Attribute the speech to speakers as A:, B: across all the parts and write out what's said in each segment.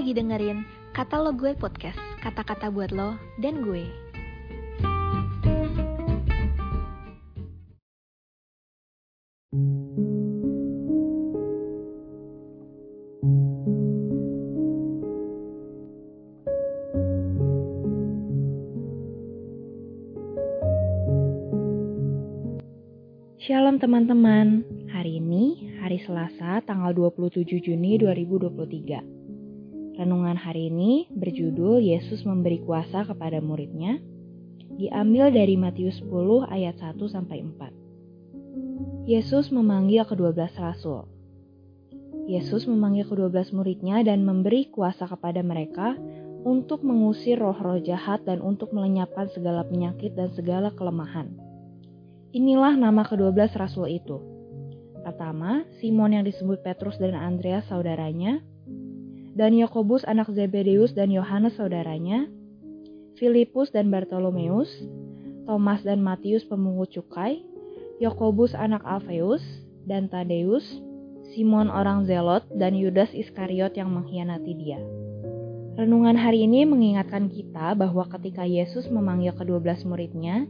A: lagi dengerin Kata Lo Gue Podcast, kata-kata buat lo dan gue.
B: Shalom teman-teman, hari ini hari Selasa tanggal 27 Juni 2023. Renungan hari ini berjudul Yesus memberi kuasa kepada muridnya, diambil dari Matius 10 ayat 1 sampai 4. Yesus memanggil kedua belas rasul. Yesus memanggil kedua belas muridnya dan memberi kuasa kepada mereka untuk mengusir roh-roh jahat dan untuk melenyapkan segala penyakit dan segala kelemahan Inilah nama kedua belas rasul itu. Pertama, Simon yang disebut Petrus dan Andreas saudaranya, dan Yakobus anak Zebedeus dan Yohanes saudaranya, Filipus dan Bartolomeus, Thomas dan Matius pemungut cukai, Yakobus anak Alfeus, dan Tadeus, Simon orang Zelot, dan Yudas Iskariot yang mengkhianati dia. Renungan hari ini mengingatkan kita bahwa ketika Yesus memanggil kedua belas muridnya,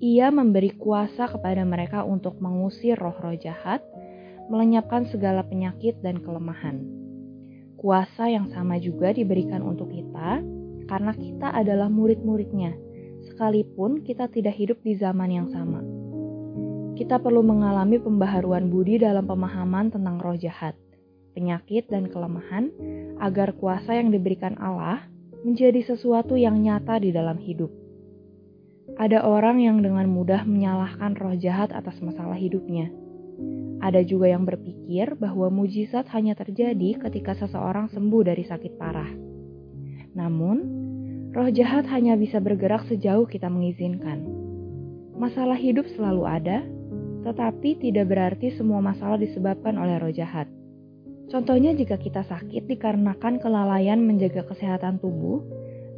B: ia memberi kuasa kepada mereka untuk mengusir roh-roh jahat, melenyapkan segala penyakit dan kelemahan. Kuasa yang sama juga diberikan untuk kita karena kita adalah murid-muridnya, sekalipun kita tidak hidup di zaman yang sama. Kita perlu mengalami pembaharuan budi dalam pemahaman tentang roh jahat, penyakit, dan kelemahan agar kuasa yang diberikan Allah menjadi sesuatu yang nyata di dalam hidup. Ada orang yang dengan mudah menyalahkan roh jahat atas masalah hidupnya. Ada juga yang berpikir bahwa mujizat hanya terjadi ketika seseorang sembuh dari sakit parah. Namun, roh jahat hanya bisa bergerak sejauh kita mengizinkan. Masalah hidup selalu ada, tetapi tidak berarti semua masalah disebabkan oleh roh jahat. Contohnya jika kita sakit dikarenakan kelalaian menjaga kesehatan tubuh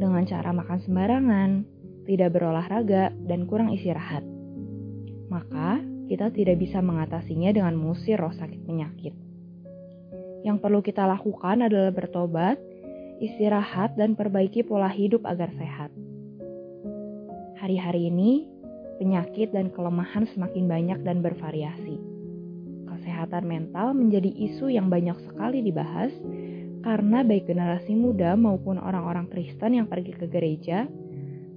B: dengan cara makan sembarangan, tidak berolahraga, dan kurang istirahat. Maka, kita tidak bisa mengatasinya dengan mengusir roh sakit penyakit. Yang perlu kita lakukan adalah bertobat, istirahat, dan perbaiki pola hidup agar sehat. Hari-hari ini, penyakit dan kelemahan semakin banyak dan bervariasi. Kesehatan mental menjadi isu yang banyak sekali dibahas karena baik generasi muda maupun orang-orang Kristen yang pergi ke gereja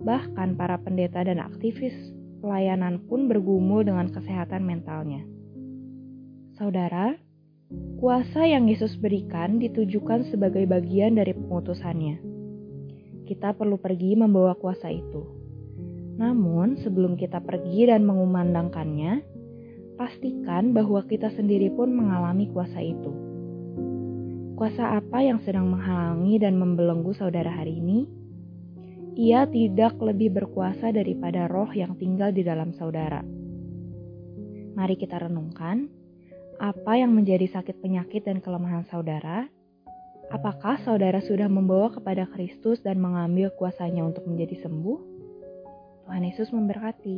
B: Bahkan para pendeta dan aktivis pelayanan pun bergumul dengan kesehatan mentalnya. Saudara, kuasa yang Yesus berikan ditujukan sebagai bagian dari pengutusannya. Kita perlu pergi membawa kuasa itu. Namun, sebelum kita pergi dan mengumandangkannya, pastikan bahwa kita sendiri pun mengalami kuasa itu. Kuasa apa yang sedang menghalangi dan membelenggu saudara hari ini? Ia tidak lebih berkuasa daripada roh yang tinggal di dalam saudara. Mari kita renungkan, apa yang menjadi sakit penyakit dan kelemahan saudara? Apakah saudara sudah membawa kepada Kristus dan mengambil kuasanya untuk menjadi sembuh? Tuhan Yesus memberkati.